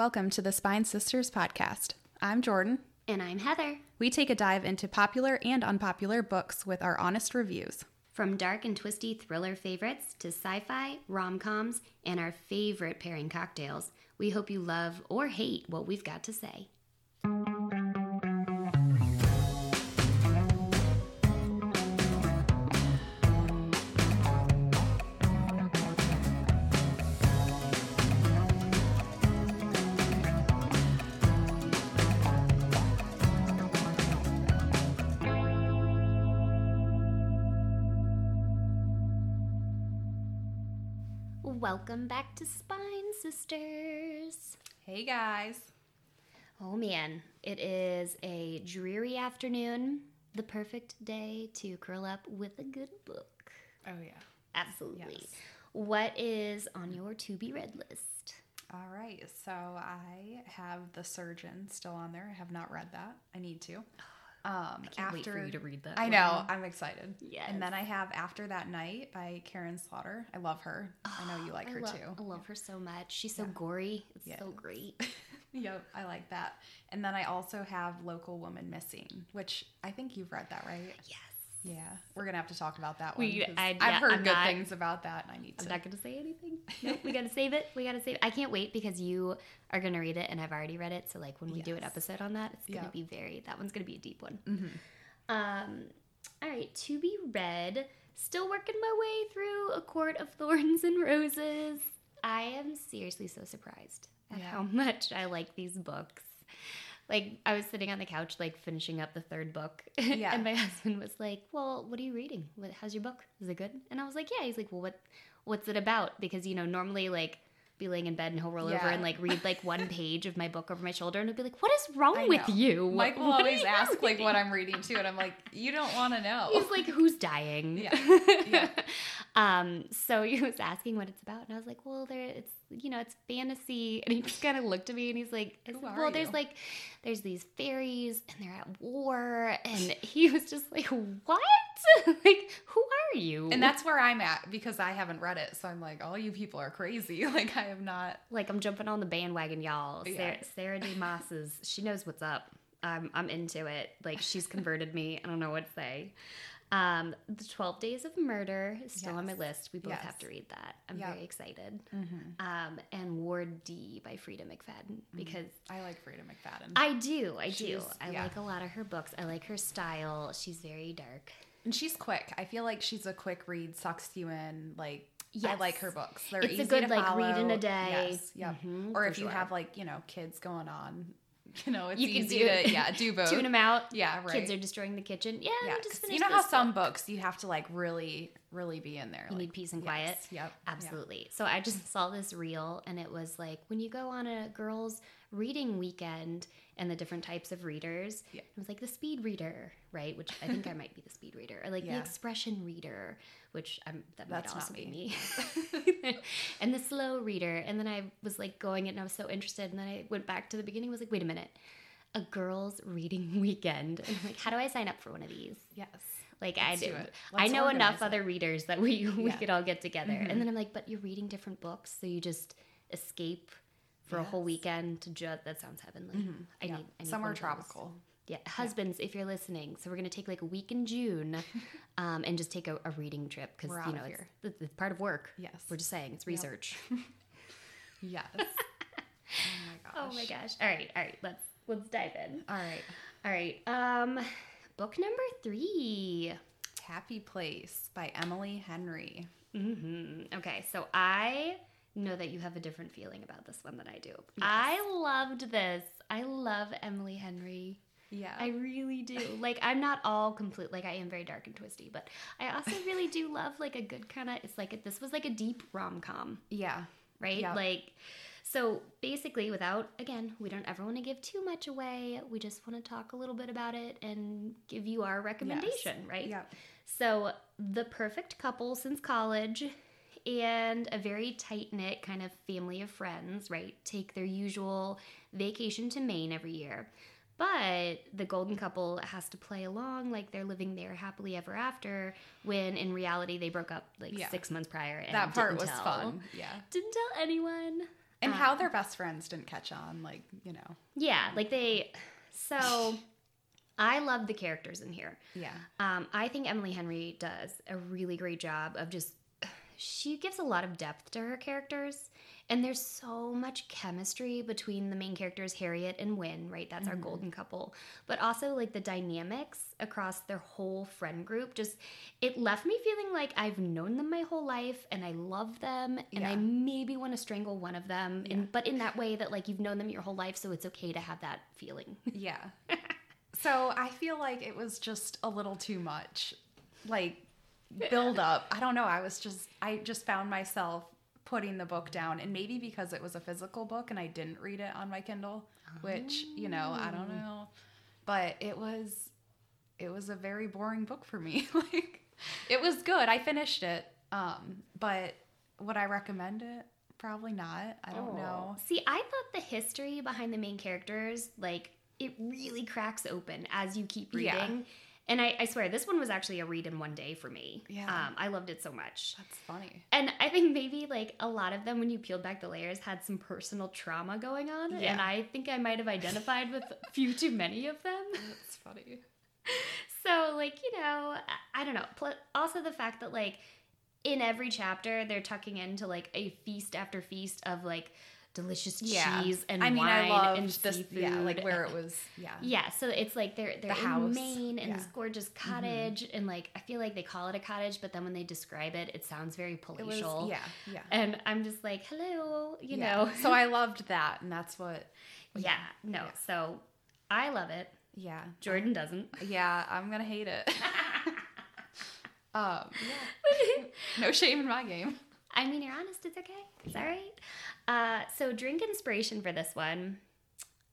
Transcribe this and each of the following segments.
Welcome to the Spine Sisters podcast. I'm Jordan. And I'm Heather. We take a dive into popular and unpopular books with our honest reviews. From dark and twisty thriller favorites to sci fi, rom coms, and our favorite pairing cocktails, we hope you love or hate what we've got to say. Welcome back to Spine Sisters. Hey guys. Oh man, it is a dreary afternoon, the perfect day to curl up with a good book. Oh, yeah. Absolutely. Yes. What is on your to be read list? All right. So I have The Surgeon still on there. I have not read that. I need to. Um, Can't wait for you to read that. I one. know. I'm excited. Yes. And then I have After That Night by Karin Slaughter. I love her. I know you like I her love, too. I love her so much. She's so Yeah. gory. It's Yeah. so great. Yep, I like that. And then I also have Local Woman Missing, which I think you've read that, right? Yes. Yeah, we're gonna have to talk about that one. We- I- I've yeah, heard I'm good not- things about that, and I need to. I'm not to say anything. We got to save it. We got to save it. I can't wait because you are to read it and I've already read it. So, like, when we do an episode on that, it's to Yeah. be very, that one's to be a deep one. Mhm. Um, all right, to be read. Still working my way through A Court of Thorns and Roses. I am seriously so surprised at Yeah. how much I like these books. Like I was sitting on the couch, like finishing up the third book, Yeah. and my husband was like, "Well, what are you reading? What, how's your book? Is it good?" And I was like, "Yeah." He's like, "Well, what, what's it about?" Because you know, normally like be laying in bed and he'll roll over and like read like one page of my book over my shoulder, and he'll be like, "What is wrong with you?" Mike will What always ask like what I'm reading too, and I'm like, you don't want to know. He's like, "Who's dying?" Yeah. Yeah. um. So he was asking what it's about, and I was like, "Well, there, it's you know, it's fantasy." And he just kind of looked at me, and he's like, Who said, are "Well, there's you?" like, there's these fairies, and they're at war." And he was just like, "What? like, who are you?" and that's where I'm at because I haven't read it, so I'm like, all you people are crazy. Like I am not. like I'm jumping on the bandwagon, y'all. Yeah. Sarah, Sarah J. Maas is she knows what's up. I'm I'm into it. Like she's converted me. I don't know what to say. Um, the Twelve Days of Murder is still on my list. We both Yes. have to read that. I'm Yep. very excited. Mm-hmm. Um, and Ward D by Freida McFadden because I like Freida McFadden, I do, I do. I yeah. like a lot of her books. I like her style. She's very dark. And she's quick. I feel like she's a quick read, sucks you in. Like I like her books. They're easy to do. It's a good, to like, read in a day. Yes, yep. Mhm, or for if you sure. have like you know kids going on, you know it's You can easy do- to yeah do both. Tune them out. Yeah, right. Kids are destroying the kitchen. Yeah, yeah, let me just 'cause finish you know how this some books you have to like really really be in there. You like, need peace and yes, quiet. Yep. Absolutely. So I just saw this reel and it was like when you go on a girls' reading weekend and the different types of readers. Yeah. It was like the speed reader, right? Which I think I might be the speed reader. Or like the expression reader, which I'm that might That's also not be me. me. and the slow reader. And then I was like going it and I was so interested. And then I went back to the beginning, was like, wait a minute. A girls' reading weekend. And I'm like, how do I sign up for one of these? Yes. Like Let's I do do. I know enough it. other readers that we we Yeah. could all get together. Mhm. And then I'm like, but you're reading different books, so you just escape for a whole weekend to just that sounds heavenly. Mhm. I Yeah. need I need somewhere tropical. Yeah, husbands, if you're listening, so we're gonna take like a week in June, um, and just take a, a reading trip because you know it's, it's, it's part of work. Yes. We're just saying it's Yep. research. Yes. oh my gosh. oh my gosh! All right, all right, let's let's dive in. All right. All right, um, book number three. Happy Place by Emily Henry. hmm Okay, so I know that you have a different feeling about this one than I do. I loved this. I love Emily Henry. Yeah. I really do. Like, I'm not all complete. Like, I am very dark and twisty, but I also really do love like a good kind of. It's like a, this was like a deep rom com, yeah. right? Yeah. Like, so basically, without again, we don't ever want to give too much away. We just want to talk a little bit about it and give you our recommendation, right? Yeah. So, the perfect couple since college and a very tight knit kind of family of friends, right? Take their usual vacation to Maine every year. But the golden couple has to play along like they're living there happily ever after when in reality they broke up like Yeah. six months prior. And That part was tell. fun. Yeah. Didn't tell anyone. And how their best friends didn't catch on, like, you know. Yeah, like they. So, I love the characters in here. Yeah. Um, I think Emily Henry does a really great job of just. She gives a lot of depth to her characters, and there's so much chemistry between the main characters, Harriet and Win, right? That's our mm-hmm. golden couple. But also, like, the dynamics across their whole friend group just. It left me feeling like I've known them my whole life, and I love them, and I maybe want to strangle one of them, in, but in that way that, like, you've known them your whole life, so it's okay to have that feeling. Yeah. so I feel like it was just a little too much. Like build up. I don't know. I was just I just found myself putting the book down and maybe because it was a physical book and I didn't read it on my Kindle, which, you know, I don't know. But it was it was a very boring book for me. like it was good. I finished it. Um, but would I recommend it? Probably not. I don't know. See, I thought the history behind the main characters, like, it really cracks open as you keep reading. Yeah. And I, I swear, this one was actually a read in one day for me. Yeah. Um, I loved it so much. That's funny. And I think maybe like a lot of them, when you peeled back the layers, had some personal trauma going on. Yeah. And I think I might have identified with a few too many of them. That's funny. So, like, you know, I, I don't know. Pl- also, the fact that, like, in every chapter, they're tucking into, like, a feast after feast of, like, delicious Yeah. cheese and I mean, wine I loved and this. seafood. Yeah, like where it was. Yeah. Yeah, so it's like they're they're The in house, Maine in this gorgeous cottage, and like I feel like they call it a cottage, but then when they describe it, it sounds very It was. palatial. Yeah. Yeah. and I'm just like, hello, you Yeah. know. So I loved that, and that's what. yeah, no. Yeah. So I love it. Yeah. Jordan doesn't. Yeah, I'm gonna hate it. um. Yeah. No shame in my game. I mean, you're honest. It's okay. It's all right. Uh, so, drink inspiration for this one.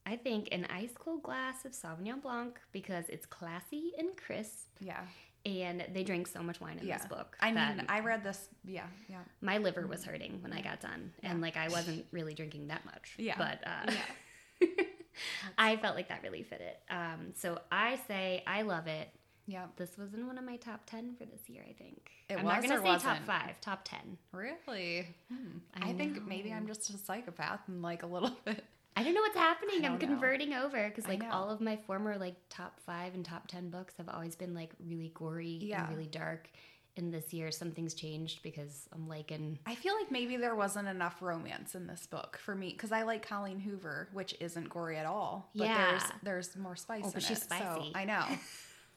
I think an ice cold glass of Sauvignon Blanc because it's classy and crisp, Yeah. and they drink so much wine in Yeah. this book. I mean, I read this. Yeah. Yeah. my liver was hurting when I got done, and like I wasn't really drinking that much. Yeah. but uh, I felt like that really fit it. Um, so I say I love it. Yeah. This was in one of my top ten for this year. I think. It I'm not gonna say top wasn't? five, top ten. Really? Hmm. I I, think maybe. I'm just a psychopath and like a little bit. I don't know what's happening. I'm know. converting over because like all of my former like top five and top ten books have always been like really gory Yeah. and really dark. And this year something's changed because I'm liking. I feel like maybe there wasn't enough romance in this book for me because I like Colleen Hoover, which isn't gory at all. But Yeah. there's there's more spice. Oh, in but she's it, spicy. So I know.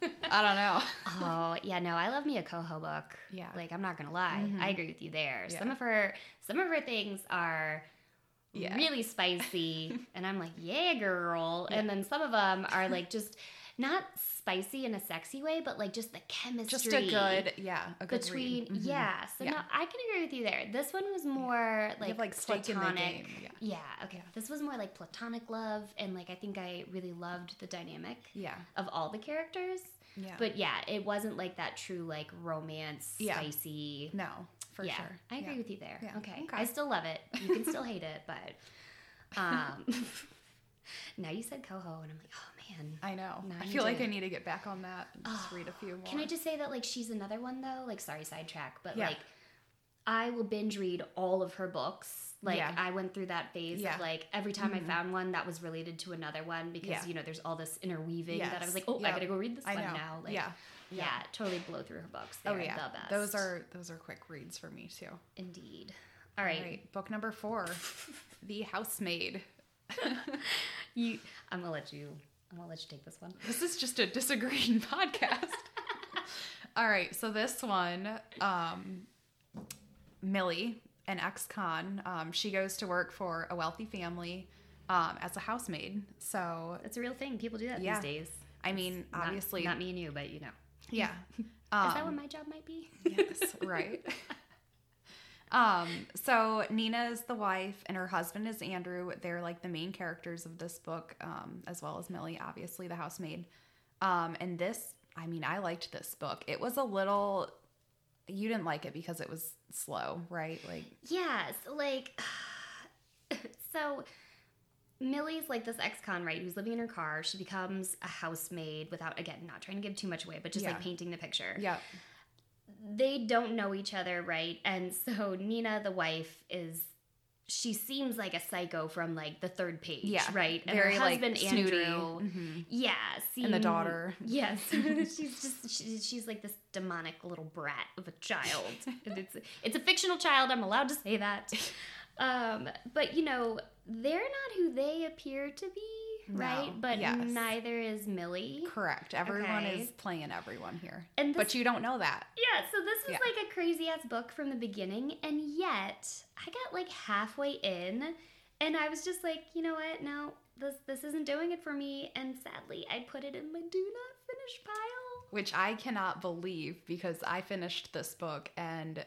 I don't know. Oh yeah, no, I love me a Coho book. Yeah. like I'm not gonna lie, I mm-hmm. agree with you there. Some of her, some of her things are Yeah. really spicy, and I'm like, yeah, girl. And then some of them are like just not spicy in a sexy way, but like just the chemistry. Just a good, yeah, a good between. Mhm. yeah so Yeah. no i can agree with you there this one was more like, like, stake in the platonic game, yeah okay this was more like platonic love and like i think i really loved the dynamic Yeah, of all the characters yeah. but yeah it wasn't like that true like romance Yeah. spicy no, for yeah sure. i agree Yeah. with you there Yeah. okay. Okay. i still love it you can still hate it but um now you said coho and i'm like oh man I know. Now I feel like. I need to get back on that and just read a few more. Can I just say that like she's another one though? Like sorry, sidetrack, but Yeah. like I will binge read all of her books. Like Yeah. I went through that phase Yeah. of like every time Mhm. I found one that was related to another one because you know there's all this interweaving that I was like, oh, I gotta go read this I one know. now. Like, yeah. yeah, totally blow through her books. Oh They're yeah. the best. Those are those are quick reads for me too. indeed. All right, All right. Book number four, The Housemaid. you. I'm gonna let you. I'm gonna let you take this one. This is just a disagreeing podcast. All right, so this one, um, Millie, an ex-con, um, she goes to work for a wealthy family um, as a housemaid. So, That's a real thing. People do that Yeah. these days. I mean, Not- obviously, not, me and you, but you know. yeah. Is that Um, what my job might be? yes, right. Um, so Nina is the wife and her husband is Andrew. They're like the main characters of this book, um, as well as Millie, obviously the housemaid. Um, and this, I mean, I liked this book. It was a little you didn't like it because it was slow, right? Like yes, like, so Millie's like this ex-con, right? Who's living in her car. She becomes a housemaid without, again, not trying to give too much away, but just Yeah. like painting the picture. yeah. They don't know each other, right? And so Nina, the wife, is she seems like a psycho from like the third page, Yeah, right? And very her like husband snooty. Andrew, Mhm. yeah, And the daughter. Yes, she's just she, she's like this demonic little brat of a child. it's it's a fictional child. I'm allowed to say that. Um, but you know, they're not who they appear to be, right? No, But yes. neither is Millie. Correct. Everyone Okay. is playing everyone here. And but you don't know that. Yeah, so this was Yeah. like a crazy ass book from the beginning, and yet I got like halfway in, and I was just like, you know what? No, this this isn't doing it for me, and sadly, I put it in my do not finish pile. Which I cannot believe because I finished this book and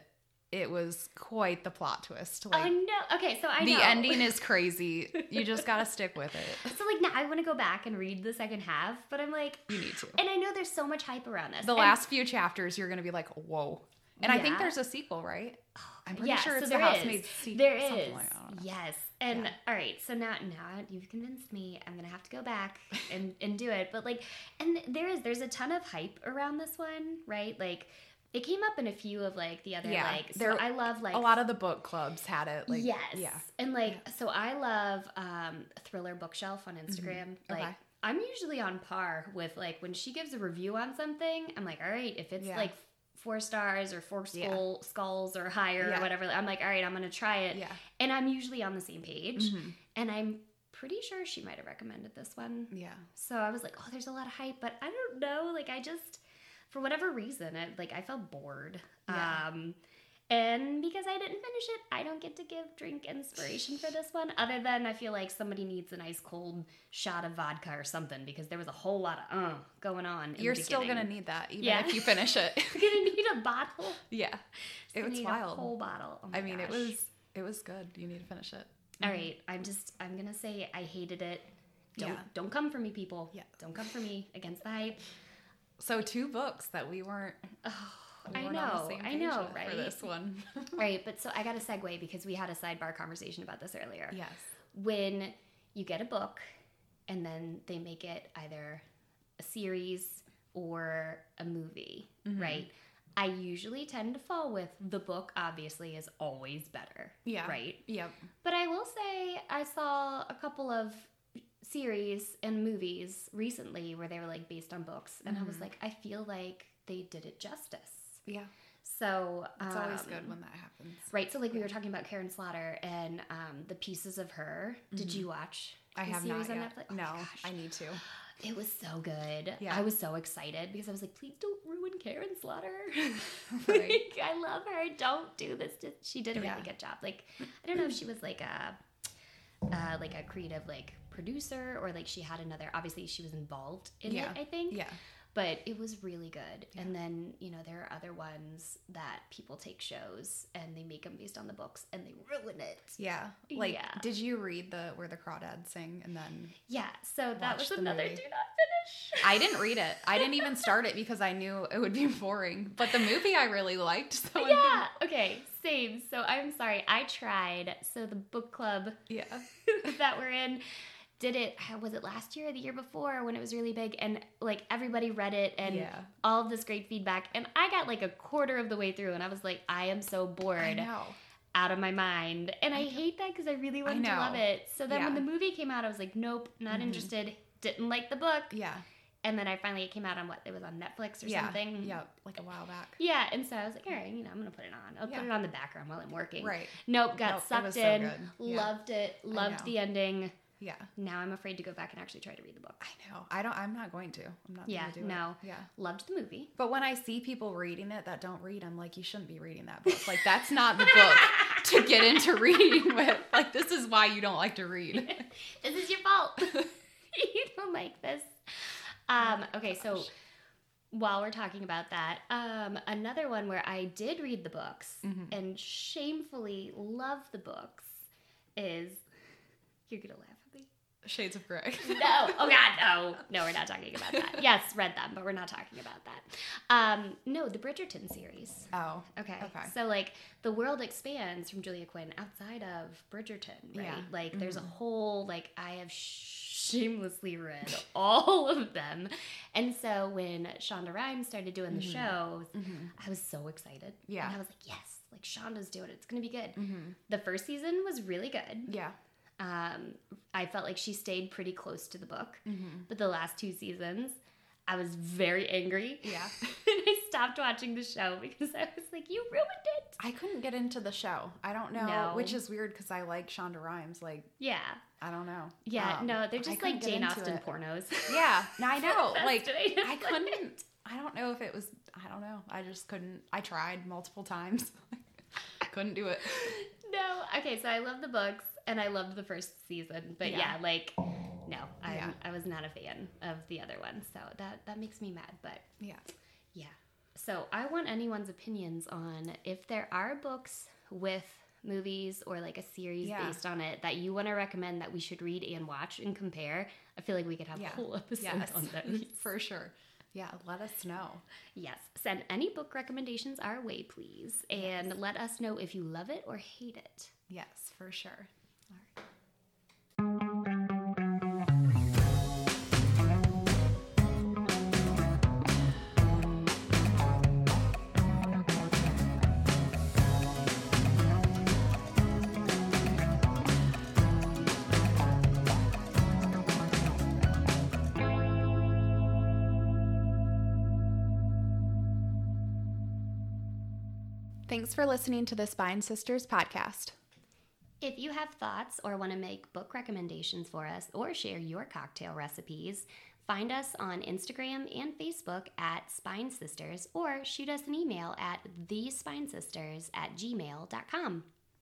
it was quite the plot twist. Like oh no! Okay, so I the know. ending is crazy. You just gotta stick with it. So like now I want to go back and read the second half, but I'm like, You need to. and I know there's so much hype around this. The and- last few chapters, you're gonna be like, whoa. And I think there's a sequel, right? I'm pretty yeah, sure so it's the there is. housemaid sequel. There is. like- I don't know. yes. And Yeah. all right, so now now you've convinced me. I'm gonna have to go back and and do it. But like, and there is there's a ton of hype around this one, right? Like, it came up in a few of like the other Yeah, like. So there- I love like a lot of the book clubs had it. Like, yes. yeah. And like, so I love um, Thriller Bookshelf on Instagram. Like, Mm-hmm. Okay. I'm usually on par with like when she gives a review on something. I'm like, all right, if it's Yeah. like four stars or four Yeah. skull, skulls or higher Yeah. or whatever, I'm like, all right, I'm gonna try it. Yeah. And I'm usually on the same page. Mhm. And I'm pretty sure she might have recommended this one. Yeah. So I was like, oh, there's a lot of hype, but I don't know. Like, I just, for whatever reason, I, like I felt bored. Yeah. Um, and because I didn't finish it, I don't get to give drink inspiration for this one. Other than I feel like somebody needs an ice cold shot of vodka or something because there was a whole lot of uh going on. in You're still gonna need that even Yeah. if you finish it. You're gonna need a bottle. yeah. It was need wild. A whole bottle. Oh I mean, it was it was good. You need to finish it. All right, I'm just I'm gonna say I hated it. Don't Yeah. don't come for me, people. Yeah. Don't come for me against the hype. So two books that we weren't. Oh, we I weren't on the know, I know, right? For this one. right, but so I got a segue because we had a sidebar conversation about this earlier. yes. When you get a book and then they make it either a series or a movie, Mhm. right? I usually tend to fall with the book obviously is always better. Yeah. Right. Yep. But I will say I saw a couple of series and movies recently where they were like based on books and I was Mhm. like I feel like they did it justice. Yeah. So um It's always um, good when that happens. Right, so like we were talking about Karin Slaughter and um, the pieces of her. Did Mhm. you watch? I have series not on yet. Netflix? Oh no. I need to. It was so good. Yeah. I was so excited because I was like, please don't ruin Karin Slaughter. Like, I love her. Don't do this. to-" She did a really Yeah. good job. Like, I don't know if she was like a uh, like a creative like producer or like she had another. Obviously, she was involved in Yeah. it. I think. Yeah. But it was really good. Yeah. And then, you know, there are other ones that people take shows and they make them based on the books and they ruin it. Yeah. Like, Yeah. did you read the where the crawdads sing and then? Yeah, so that was another movie. do not finish. I didn't read it. I didn't even start it because I knew it would be boring. But the movie I really liked. So yeah, okay, same. So I'm sorry, I tried. So the book club yeah. that we're in did it, was it last year or the year before when it was really big? And like everybody read it and Yeah. all of this great feedback. And I got like a quarter of the way through and I was like, I am so bored. I know. out of my mind. And I hate that because I really wanted to love it. So then when the movie came out, I was like, nope, not Mhm. interested. Didn't like the book. Yeah. And then I finally, it came out on what? It was on Netflix or yeah. something. Yeah. Like a while back. Yeah. And so I was like, all right, you know, I'm going to put it on. I'll Yeah. put it on the background while I'm working. Right. Nope, got Nope, sucked so in. good. Yeah. Loved it. Loved the ending. Yeah. Now I'm afraid to go back and actually try to read the book. I know. I don't. I'm not going to. I'm not. Yeah, no. It. Yeah. Loved the movie. But when I see people reading it that don't read, I'm like, you shouldn't be reading that book. Like that's not the book to get into reading with. Like this is why you don't like to read. this is your fault. you don't like this. Um, okay, so while we're talking about that, um, another one where I did read the books Mhm. and shamefully love the books is you're gonna laugh. Shades of Grey. No, oh god, no, no, we're not talking about that. Yes, read them, but we're not talking about that. Um, no, the Bridgerton series. Oh. Okay. Okay. So like the world expands from Julia Quinn outside of Bridgerton, right? Yeah. Like there's a Mhm. whole like I have shamelessly read all of them. And so when Shonda Rhimes started doing the Mhm. shows, Mhm. I was so excited. Yeah. And I was like, yes, like Shonda's doing it. It's gonna be good. The first season was really good. Yeah. Um, I felt like she stayed pretty close to the book, Mm-hmm. but the last two seasons, I was very angry. Yeah. and I stopped watching the show because I was like, "You ruined it." I couldn't get into the show. I don't know, No. which is weird because I like Shonda Rhimes. Like, Yeah, I don't know. yeah. Um, no, they're just like Jane Austen it. pornos. Yeah, no, I know. Like, I couldn't. I don't know if it was. I don't know. I just couldn't. I tried multiple times. I couldn't do it. No, okay. So I love the books and I loved the first season, but yeah, Yeah. like, no, I Yeah. I was not a fan of the other one, so that that makes me mad. But Yeah. Yeah. So I want anyone's opinions on if there are books with movies or like a series Yeah. based on it that you want to recommend that we should read and watch and compare. I feel like we could have Yeah. a whole episode Yes. on those. For sure. Yeah. Let us know. yes. Send any book recommendations our way, please. And let us know if you love it or hate it. Yes, for sure. Thanks for listening to the Spine Sisters podcast. If you have thoughts or want to make book recommendations for us or share your cocktail recipes, find us on Instagram and Facebook at Spine Sisters or shoot us an email at thespinesisters at gmail.com.